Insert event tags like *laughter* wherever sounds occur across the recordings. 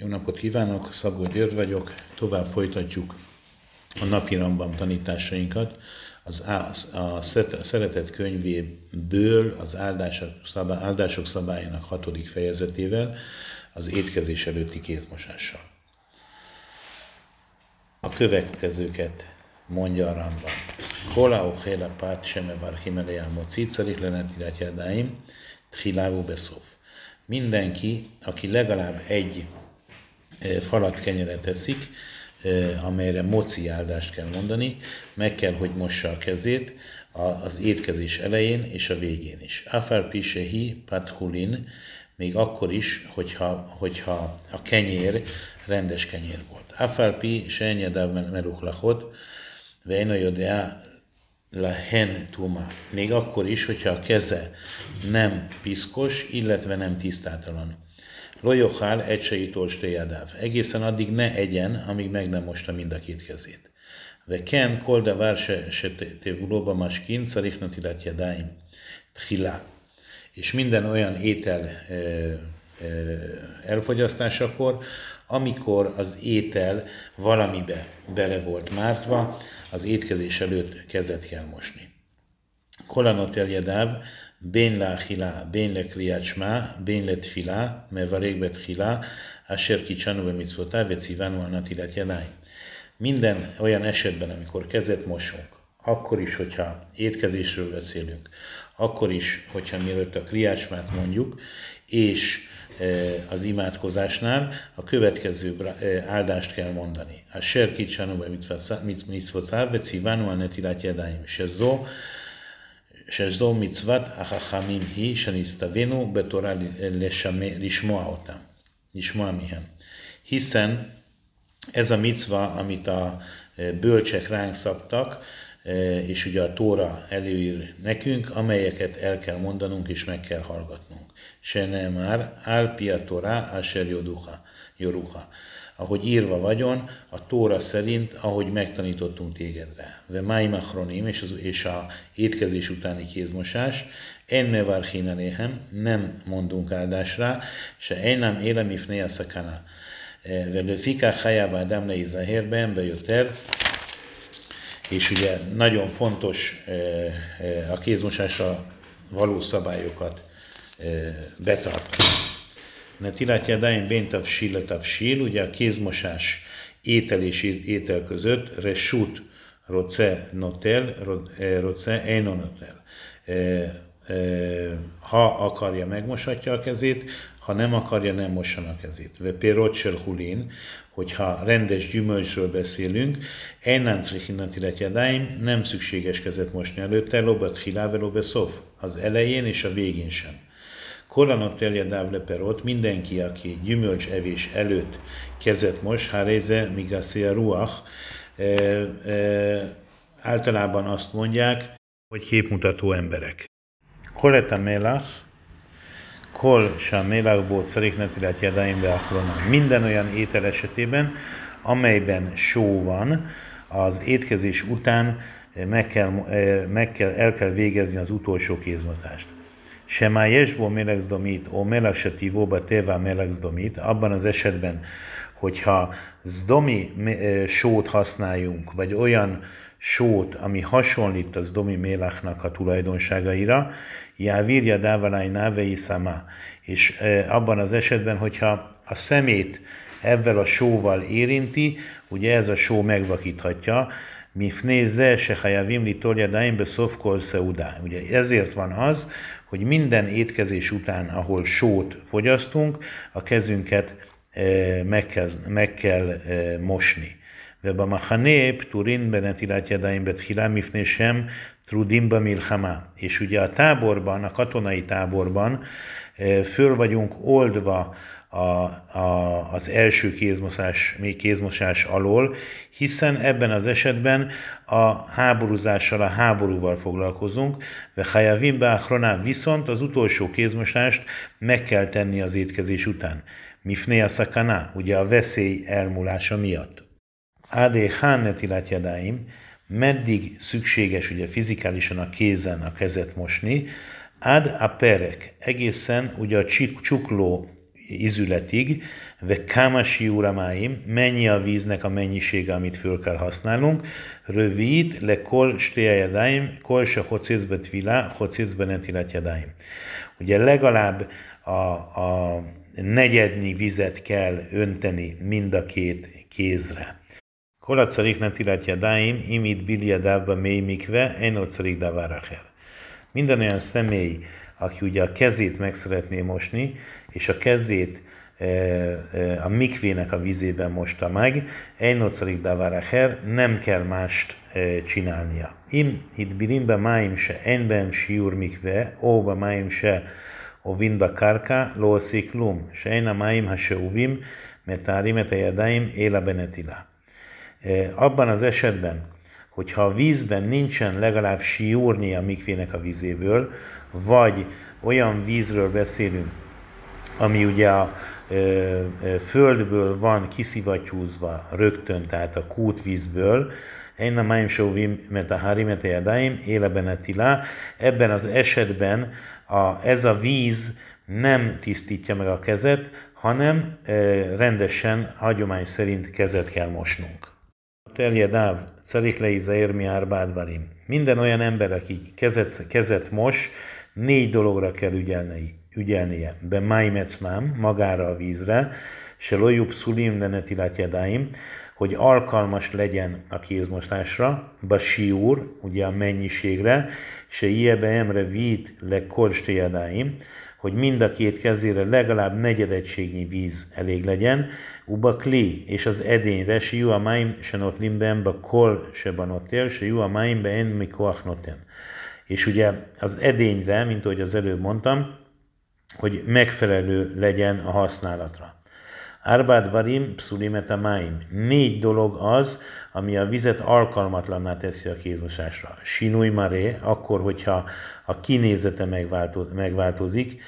Jó napot kívánok, Szabó György vagyok, tovább folytatjuk a napi rambam tanításainkat. Az a, szeretet könyvéből az áldások, szabály, áldások szabályának hatodik fejezetével, az étkezés előtti kézmosással. A következőket mondja a Rambam. Kola o héla pát seme bar himelejá mocit, szarich lenetilat jadáim, tchilávú beszov. Mindenki, aki legalább egy falat kenyeret eszik, amelyre moci áldást kell mondani, meg kell, hogy mossa a kezét az étkezés elején és a végén is. Afar pisehi pathulin, még akkor is, hogyha, hogyha a kenyér rendes kenyér volt. Afar pi senyadav meruchlachot, veino jodea hen tuma. Még akkor is, hogyha a keze nem piszkos, illetve nem tisztátalan. Lojochál egysei tolstéjadáv. Egészen addig ne egyen, amíg meg nem mosta mind a két kezét. De ken se, se tevulóba maskin, szarihnat illat jadáim. Tchilá. És minden olyan étel e, e, elfogyasztásakor, amikor az étel valamibe bele volt mártva, az étkezés előtt kezet kell mosni. Kolanot eljedáv, בין לאכילה, בין לקריאת שמע, בין לתפילה, מברך בתחילה, אשר קידשנו במצוותיו וציוונו על נטילת ידיים. Minden olyan esetben, amikor kezet mosunk, akkor is, hogyha étkezésről beszélünk, akkor is, hogyha mielőtt a kriácsmát mondjuk, és az imádkozásnál a következő áldást kell mondani. A ser kicsánó be mitzvotáv, ve civánu a netilat jedáim. És ez zó, שזו מצוות החכמים היא שנסתווינו בתורה לשמוע אותם, לשמוע מהם. Hiszen ez a micva, amit a bölcsek ránk szabtak, és ugye a Tóra előír nekünk, amelyeket el kell mondanunk és meg kell hallgatnunk. Se nem már, álpia Torá, asher joruha ahogy írva vagyon, a Tóra szerint, ahogy megtanítottunk tégedre. Ve máim achronim, és, az, és a étkezés utáni kézmosás, enne varchineléhem, nem mondunk áldásra, se nem élem ifné a szakana. E, Velő fiká hajává damle izahérben bejött el, és ugye nagyon fontos e, e, a kézmosásra való szabályokat betartani. Netilat Yadayim ben tavsil tavsil, ugye a kézmosás étel és étel között, resút roce notel, roce eno notel. Ha akarja, megmoshatja a kezét, ha nem akarja, nem mossa a kezét. Ve pérotsel hulin, hogyha rendes gyümölcsről beszélünk, Einan Trichinatilet Yadayim nem szükséges kezet mosni előtte, lobat hiláve az elején és a végén sem. Koranot teljedáv leperot, mindenki, aki gyümölcs evés előtt kezet mos, háréze migaszia ruach, e, e, általában azt mondják, hogy képmutató emberek. Koleta melach, kol sem melach bót szariknetilet jadaim beachrona. Minden olyan étel esetében, amelyben só van, az étkezés után meg kell, meg kell, el kell végezni az utolsó kézmotást. Semá jesbó melegzdomit, ó meleg se melegzdomit, abban az esetben, hogyha zdomi sót használjunk, vagy olyan sót, ami hasonlít az domi mélachnak a tulajdonságaira, jávirja dávaláj návei szama. És abban az esetben, hogyha a szemét ezzel a sóval érinti, ugye ez a só megvakíthatja, mifné ze se hajavim li tolja be szofkol Ugye ezért van az, hogy minden étkezés után, ahol sót fogyasztunk, a kezünket eh, meg kell, meg kell eh, mosni. ובמחנה פטורין בנטילת ידיים בתחילה מפני שהם trudim milchama. És ugye a táborban, a katonai táborban eh, föl vagyunk oldva a, a, az első kézmosás, még kézmosás alól, hiszen ebben az esetben a háborúzással, a háborúval foglalkozunk, de Hajavim Beachronán viszont az utolsó kézmosást meg kell tenni az étkezés után. Mifné a szakaná, ugye a veszély elmúlása miatt. Ádé Hánnet jadáim, meddig szükséges ugye fizikálisan a kézen a kezet mosni, Ad a perek, egészen ugye a csukló ízületig, ve kámasi uramáim, mennyi a víznek a mennyisége, amit föl kell használnunk, rövid, le kol stéjajadáim, kol se hocécbe tvila, hocécbe netilat jadáim. Ugye legalább a, a negyednyi vizet kell önteni mind a két kézre. Kol a carik imit biljadávba mély mikve, en a carik Minden olyan személy, aki ugye a kezét meg szeretné mosni, és a kezét e, e, a mikvének a vizében mosta meg, Einotzarik Davaracher nem kell mást e, csinálnia. Im itt bilimbe máim se enben siur mikve, óba máim se ovin karka, lo lum, se én a máim ha se uvim, metárim et jadaim éla benetila. Abban az esetben, hogyha a vízben nincsen legalább siúrni a mikvének a vizéből, vagy olyan vízről beszélünk, ami ugye a ö, ö, földből van kiszivattyúzva rögtön, tehát a kútvízből, én a máim sóvim, mert a harimete jadáim, éleben ebben az esetben a, ez a víz nem tisztítja meg a kezet, hanem e, rendesen, hagyomány szerint kezet kell mosnunk. Teljedáv, Szariklei Zairmi Árbádvarim. Minden olyan ember, aki kezet, kezet mos, négy dologra kell ügyelni, ügyelnie. Be máimecmám, magára a vízre, se lojub szulim lenetilat jadáim, hogy alkalmas legyen a kézmosásra, ba siúr, ugye a mennyiségre, se iebe emre vít le jadáim, hogy mind a két kezére legalább negyedegységnyi víz elég legyen, uba kli, és az edényre, se ju a máim se not limben, ba kol se banotél, se ju a máim be en mi noten. És ugye az edényre, mint ahogy az előbb mondtam, hogy megfelelő legyen a használatra. Arbád varim, pszulimet máim. Négy dolog az, ami a vizet alkalmatlanná teszi a kézmosásra. Sinúj maré, akkor, hogyha a kinézete megváltozik.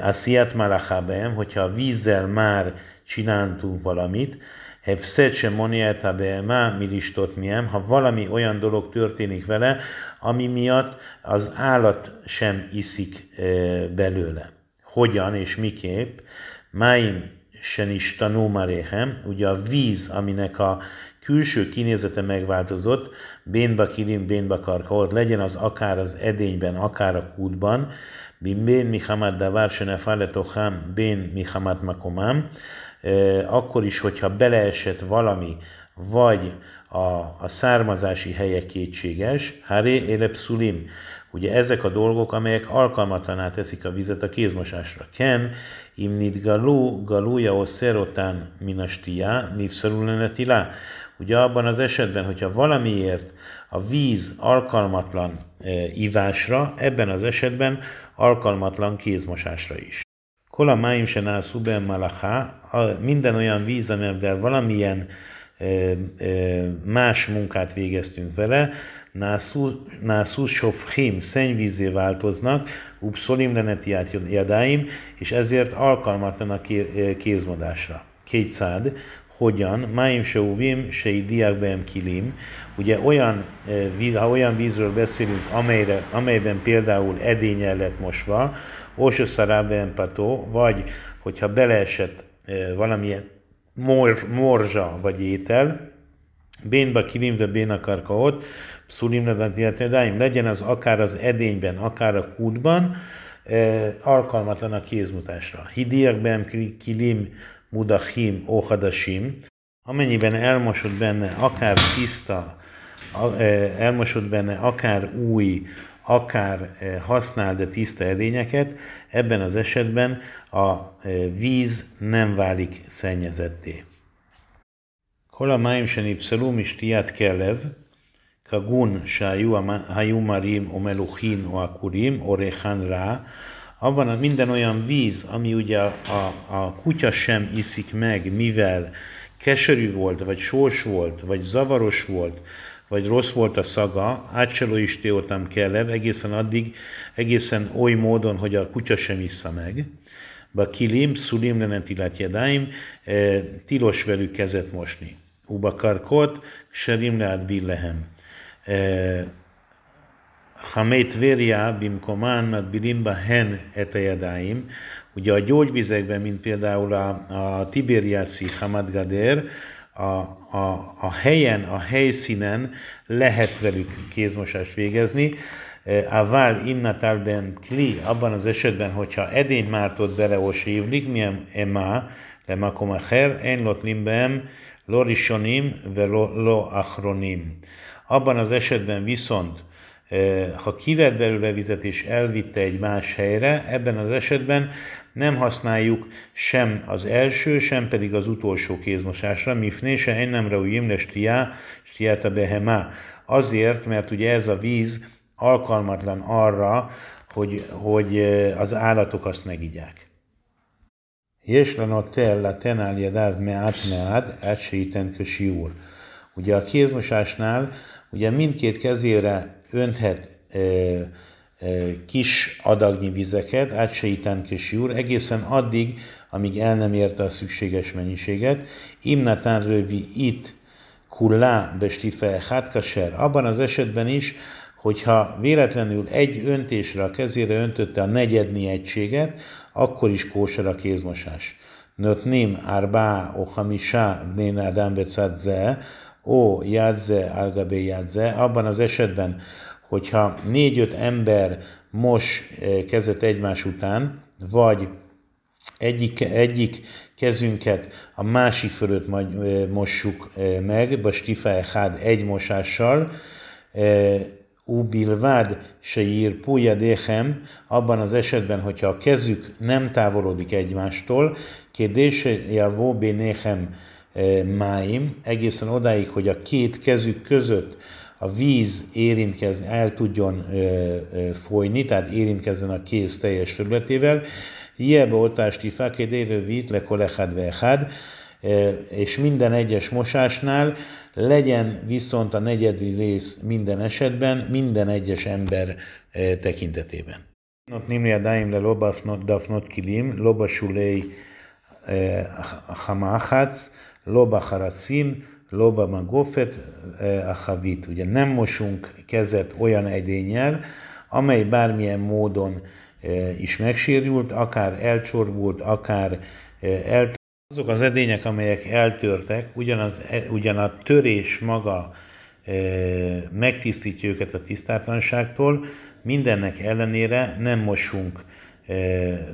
Asiat malachabem, hogyha a vízzel már csináltunk valamit. Hefszed sem moniáta beema, milistot miem, ha valami olyan dolog történik vele, ami miatt az állat sem iszik belőle. Hogyan és miképp? Máim sen is tanulmaréhem, ugye a víz, aminek a külső kinézete megváltozott, bénba kilim, bénba karkaot, legyen az akár az edényben, akár a kútban, bén mihamad davar se ne bén mihamad makomám, akkor is, hogyha beleesett valami, vagy a, a származási helye kétséges, haré élepszulim, ugye ezek a dolgok, amelyek alkalmatlaná teszik a vizet a kézmosásra. Ken, imnit galu, galuja o szerotán minastia, nivszarul Ugye abban az esetben, hogyha valamiért a víz alkalmatlan e, ivásra, ebben az esetben alkalmatlan kézmosásra is. Kola máim se nászuben malacha, minden olyan víz, amivel valamilyen e, e, más munkát végeztünk vele, nászú sofhim, szennyvízé változnak, upszolim lenetiát jadáim, és ezért alkalmatlan a kézmodásra. Kétszád, hogyan, máim se uvim, se diákben kilim, ugye olyan, ha olyan vízről beszélünk, amelyre, amelyben például edényel lett mosva, ósöszaráben pató, vagy hogyha beleesett valamilyen mor, morzsa vagy étel, bénba kilimve bénakarkaot, pszulimnadat illetve legyen az akár az edényben, akár a kútban, eh, alkalmatlan a kézmutásra. Hidiakben kilim mudachim óhadasim, amennyiben elmosott benne akár tiszta, eh, elmosott benne akár új, akár eh, használt, de tiszta edényeket, ebben az esetben a víz nem válik szennyezetté. כל המים שנפסלו משתיית כלב, כגון שהיו מרים או מלוכים או עקורים או ריחן rá, abban a minden olyan víz, ami ugye a, a, a kutya sem iszik meg, mivel keserű volt, vagy sós volt, vagy zavaros volt, vagy rossz volt a szaga, átseló is teótam kellev, egészen addig, egészen oly módon, hogy a kutya sem issza meg. Ba kilim, szulim lenetilat jedáim, eh, tilos velük kezet mosni. ובקרקעות קשרים להטביל חמי טבריה במקומן מטבילים בהן את הידיים, Ugye a gyógyvizekben, mint például a, a Tiberiasi Hamad Gader, a, a, a helyen, a helyszínen lehet velük kézmosást végezni, Aval imnatal ben kli, abban az esetben, hogyha edényt mártott bele osívlik, milyen ema, de makom acher, en lotlim beem, lo rishonim, ve lo, achronim. Abban az esetben viszont, ha kivett belőle vizet és elvitte egy más helyre, ebben az esetben nem használjuk sem az első, sem pedig az utolsó kézmosásra, mifnése ennemre ujimle stiá, stiáta behemá. Azért, mert ugye ez a víz alkalmatlan arra, hogy, hogy az állatok azt megígyák. És tella tenál jedáv meát meát, átséten kösi úr. Ugye a kézmosásnál ugye mindkét kezére önthet e, e, kis adagnyi vizeket, átséten kösi úr, egészen addig, amíg el nem érte a szükséges mennyiséget. Imnatán rövi itt kullá bestife hátkaser. Abban az esetben is, hogyha véletlenül egy öntésre a kezére öntötte a negyedni egységet, akkor is kóser a kézmosás. Nötnim arba o hamisá bnén adam becadze, ó jadze algabe jadze, abban az esetben, hogyha négy-öt ember mos eh, kezet egymás után, vagy egyik, egyik kezünket a másik fölött eh, mossuk eh, meg, bastifáj hád egy mosással, ubilvád se ír déhem, abban az esetben, hogyha a kezük nem távolodik egymástól, kérdése javó bénéhem eh, máim, egészen odáig, hogy a két kezük között a víz érintkez, el tudjon eh, eh, folyni, tehát érintkezzen a kéz teljes területével. Ilyebe oltást ifákédérő vít le kolechad és minden egyes mosásnál legyen viszont a negyedik rész minden esetben, minden egyes ember tekintetében. Not nimli a daim le loba dafnot kilim, loba sulei hamachatz, loba haracim, loba magofet, a havit. Ugye nem mosunk kezet olyan edényel, amely bármilyen módon is megsérült, akár elcsorbult, akár el azok az edények, amelyek eltörtek, ugyanaz, e, ugyan a törés maga e, megtisztítja őket a tisztátlanságtól, mindennek ellenére nem mosunk e,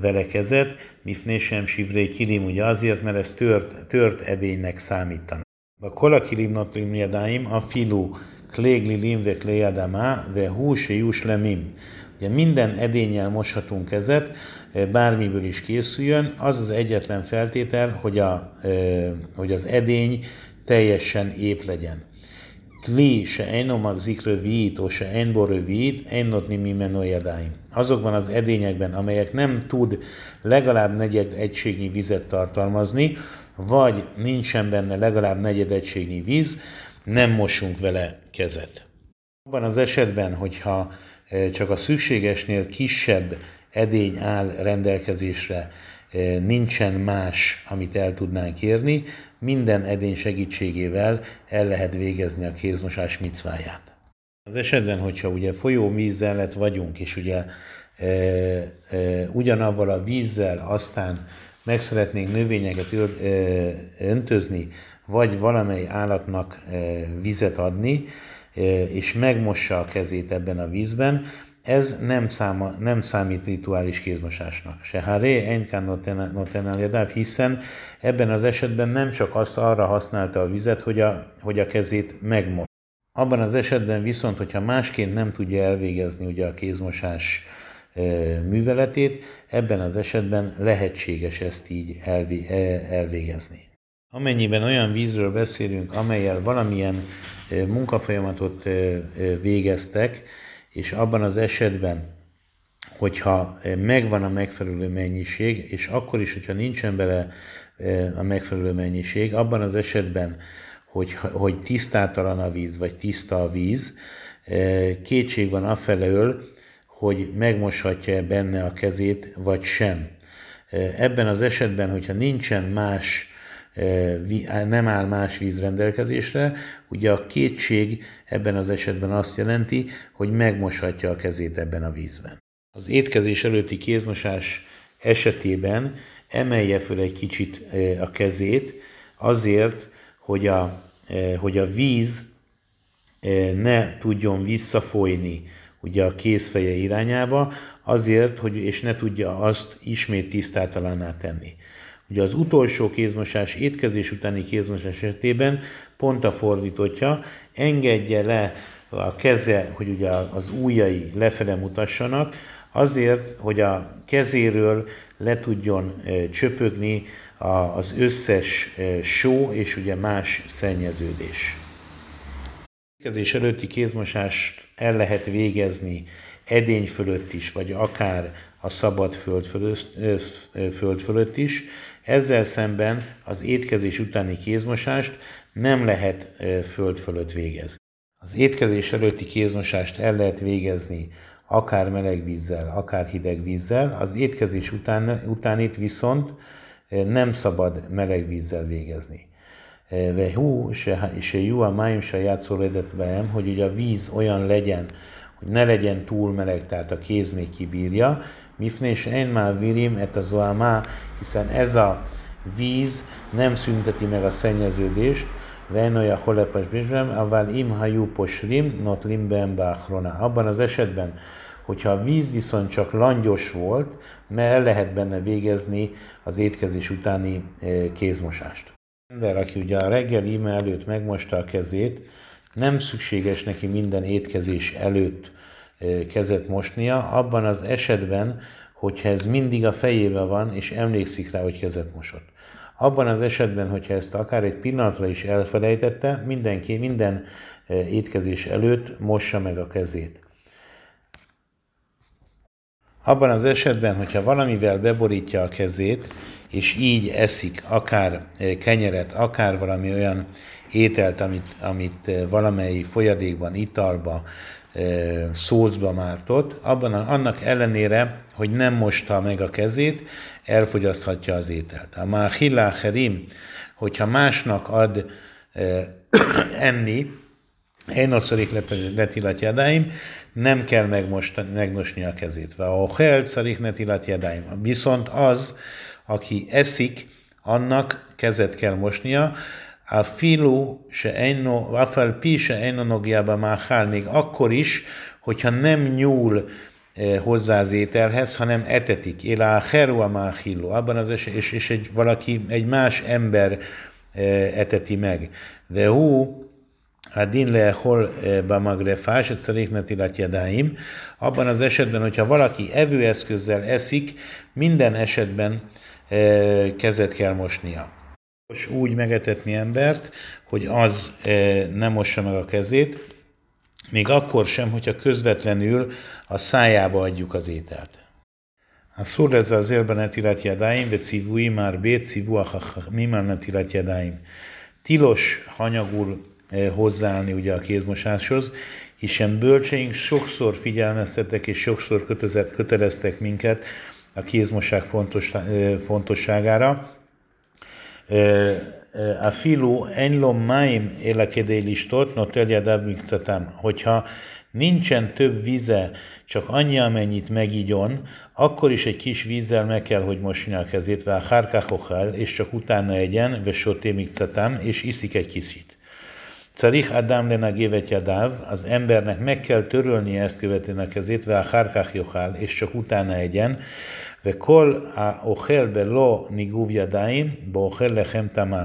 vele kezet, mifné sem sivré kilim, ugye azért, mert ez tört, tört edénynek számítanak. A kolakilim notlim jadáim, a filu klégli limve klejadamá, ve húse jus lemim. Ugye minden edényel moshatunk kezet, bármiből is készüljön, az az egyetlen feltétel, hogy, a, hogy az edény teljesen ép legyen. Kli se enomag zikre vít, se enborő vít, ennotni mi menójadáim. Azokban az edényekben, amelyek nem tud legalább negyed egységnyi vizet tartalmazni, vagy nincsen benne legalább negyed egységnyi víz, nem mosunk vele kezet. Abban az esetben, hogyha csak a szükségesnél kisebb edény áll rendelkezésre, nincsen más, amit el tudnánk érni, minden edény segítségével el lehet végezni a kézmosás micváját. Az esetben, hogyha ugye folyó vízzel vagyunk, és ugye e, e, ugyanavval a vízzel aztán meg szeretnénk növényeket öntözni, vagy valamely állatnak vizet adni, és megmossa a kezét ebben a vízben, ez nem, száma, nem számít rituális kézmosásnak. Se haré enkán notenál hiszen ebben az esetben nem csak azt arra használta a vizet, hogy a, hogy a kezét megmos. Abban az esetben viszont, hogyha másként nem tudja elvégezni ugye a kézmosás műveletét, ebben az esetben lehetséges ezt így elvégezni. Amennyiben olyan vízről beszélünk, amelyel valamilyen munkafolyamatot végeztek, és abban az esetben, hogyha megvan a megfelelő mennyiség, és akkor is, hogyha nincsen bele a megfelelő mennyiség, abban az esetben, hogy, hogy tisztátalan a víz, vagy tiszta a víz, kétség van afelől, hogy megmoshatja benne a kezét, vagy sem. Ebben az esetben, hogyha nincsen más nem áll más víz rendelkezésre, ugye a kétség ebben az esetben azt jelenti, hogy megmoshatja a kezét ebben a vízben. Az étkezés előtti kézmosás esetében emelje föl egy kicsit a kezét, azért, hogy a, hogy a víz ne tudjon visszafolyni ugye a kézfeje irányába, azért, hogy, és ne tudja azt ismét tisztátalanná tenni. Ugye az utolsó kézmosás, étkezés utáni kézmosás esetében pont a fordítottja, engedje le a keze, hogy ugye az ujjai lefele mutassanak, azért, hogy a kezéről le tudjon csöpögni az összes só és ugye más szennyeződés. Étkezés előtti kézmosást el lehet végezni edény fölött is, vagy akár a szabad föld fölött, föld fölött is. Ezzel szemben az étkezés utáni kézmosást nem lehet föld fölött végezni. Az étkezés előtti kézmosást el lehet végezni akár meleg vízzel, akár hideg vízzel. Az étkezés után, utánit viszont nem szabad meleg vízzel végezni. Vehu se jó a májum se játszóledet beem, hogy ugye a víz olyan legyen, hogy ne legyen túl meleg, tehát a kéz még kibírja. Mifné se én már virim et a zoamá, hiszen ez a víz nem szünteti meg a szennyeződést, Venoja holepas bizsem, aval im hajú posrim, not limben báchrona. Abban az esetben, hogyha a víz viszont csak langyos volt, mert el lehet benne végezni az étkezés utáni kézmosást ember, aki ugye a reggel íme előtt megmosta a kezét, nem szükséges neki minden étkezés előtt kezet mosnia, abban az esetben, hogyha ez mindig a fejében van, és emlékszik rá, hogy kezet mosott. Abban az esetben, hogyha ezt akár egy pillanatra is elfelejtette, mindenki minden étkezés előtt mossa meg a kezét. Abban az esetben, hogyha valamivel beborítja a kezét, és így eszik akár kenyeret, akár valami olyan ételt, amit, amit valamely folyadékban, italba, szócba mártott, abban annak ellenére, hogy nem mosta meg a kezét, elfogyaszthatja az ételt. A már herim, hogyha másnak ad *clears throat* enni, Enoszarik letilat jadáim, nem kell megmosni a kezét. A hel szarik netilat jadáim. Viszont az, aki eszik, annak kezet kell mosnia, Afilu se'enno, afel pi se'enno nogjába máhál, még akkor is, hogyha nem nyúl eh, hozzá az ételhez, hanem etetik. Élá herua máhillu, abban az esetben és, és egy, valaki, egy más ember eh, eteti meg. De hú, Adin lehol eh, bamagrefás, szerék netilatjadáim. Abban az esetben, hogyha valaki evőeszközzel eszik, minden esetben kezet kell mosnia. Most úgy megetetni embert, hogy az nem mossa meg a kezét, még akkor sem, hogyha közvetlenül a szájába adjuk az ételt. Netilat jadáim, de civui már bé, civu a mimán netilat jadáim. Tilos hanyagul hozzáállni ugye a kézmosáshoz, hiszen bölcseink sokszor figyelmeztettek és sokszor köteleztek minket a kézmosság fontos, fontosságára. A filu enlom máim élekedélistot, no teljadav mikcetem, hogyha nincsen több vize, csak annyi, amennyit megigyon, akkor is egy kis vízzel meg kell, hogy mosni a kezét, vá hárkáhochel, és csak utána egyen, ve soté mikcetem, és iszik egy kicsit. Carich Adam lena gévet jadáv, az embernek meg kell törölnie ezt követően a kezét, a hárkák és csak utána egyen, וכל האוכל בלא ניגוב ידיים, באוכל לחם טמא.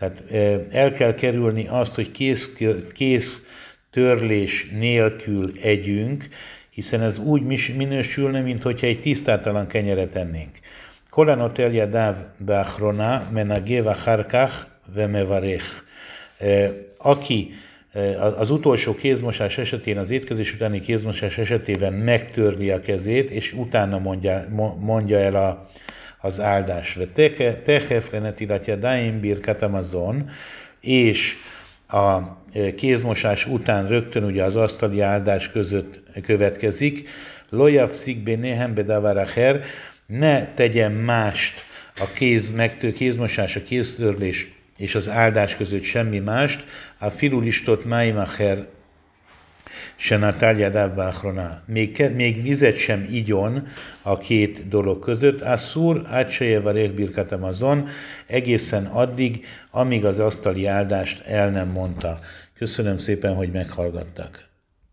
Tehát el kell kerülni azt, hogy kész, kész törlés nélkül együnk, hiszen ez úgy minősülne, mint hogyha egy tisztátalan kenyeret ennénk. Kolanot eljadav beachrona menagéva harkach vemevarech. Aki az utolsó kézmosás esetén, az étkezés utáni kézmosás esetében megtörli a kezét, és utána mondja, mondja el a, az áldásra. Tehef lenetilatja daim bir katamazon, és a kézmosás után rögtön ugye az asztali áldás között következik, lojav szikbe nehem bedavaracher, ne tegyen mást a kéz, megtő, kézmosás, a kéztörlés és az áldás között semmi mást, a filulistot máimacher Senatál Yadav Bachrona. Még, még vizet sem igyon a két dolog között. Asszúr, átseje varég birkatam azon, egészen addig, amíg az asztali áldást el nem mondta. Köszönöm szépen, hogy meghallgattak.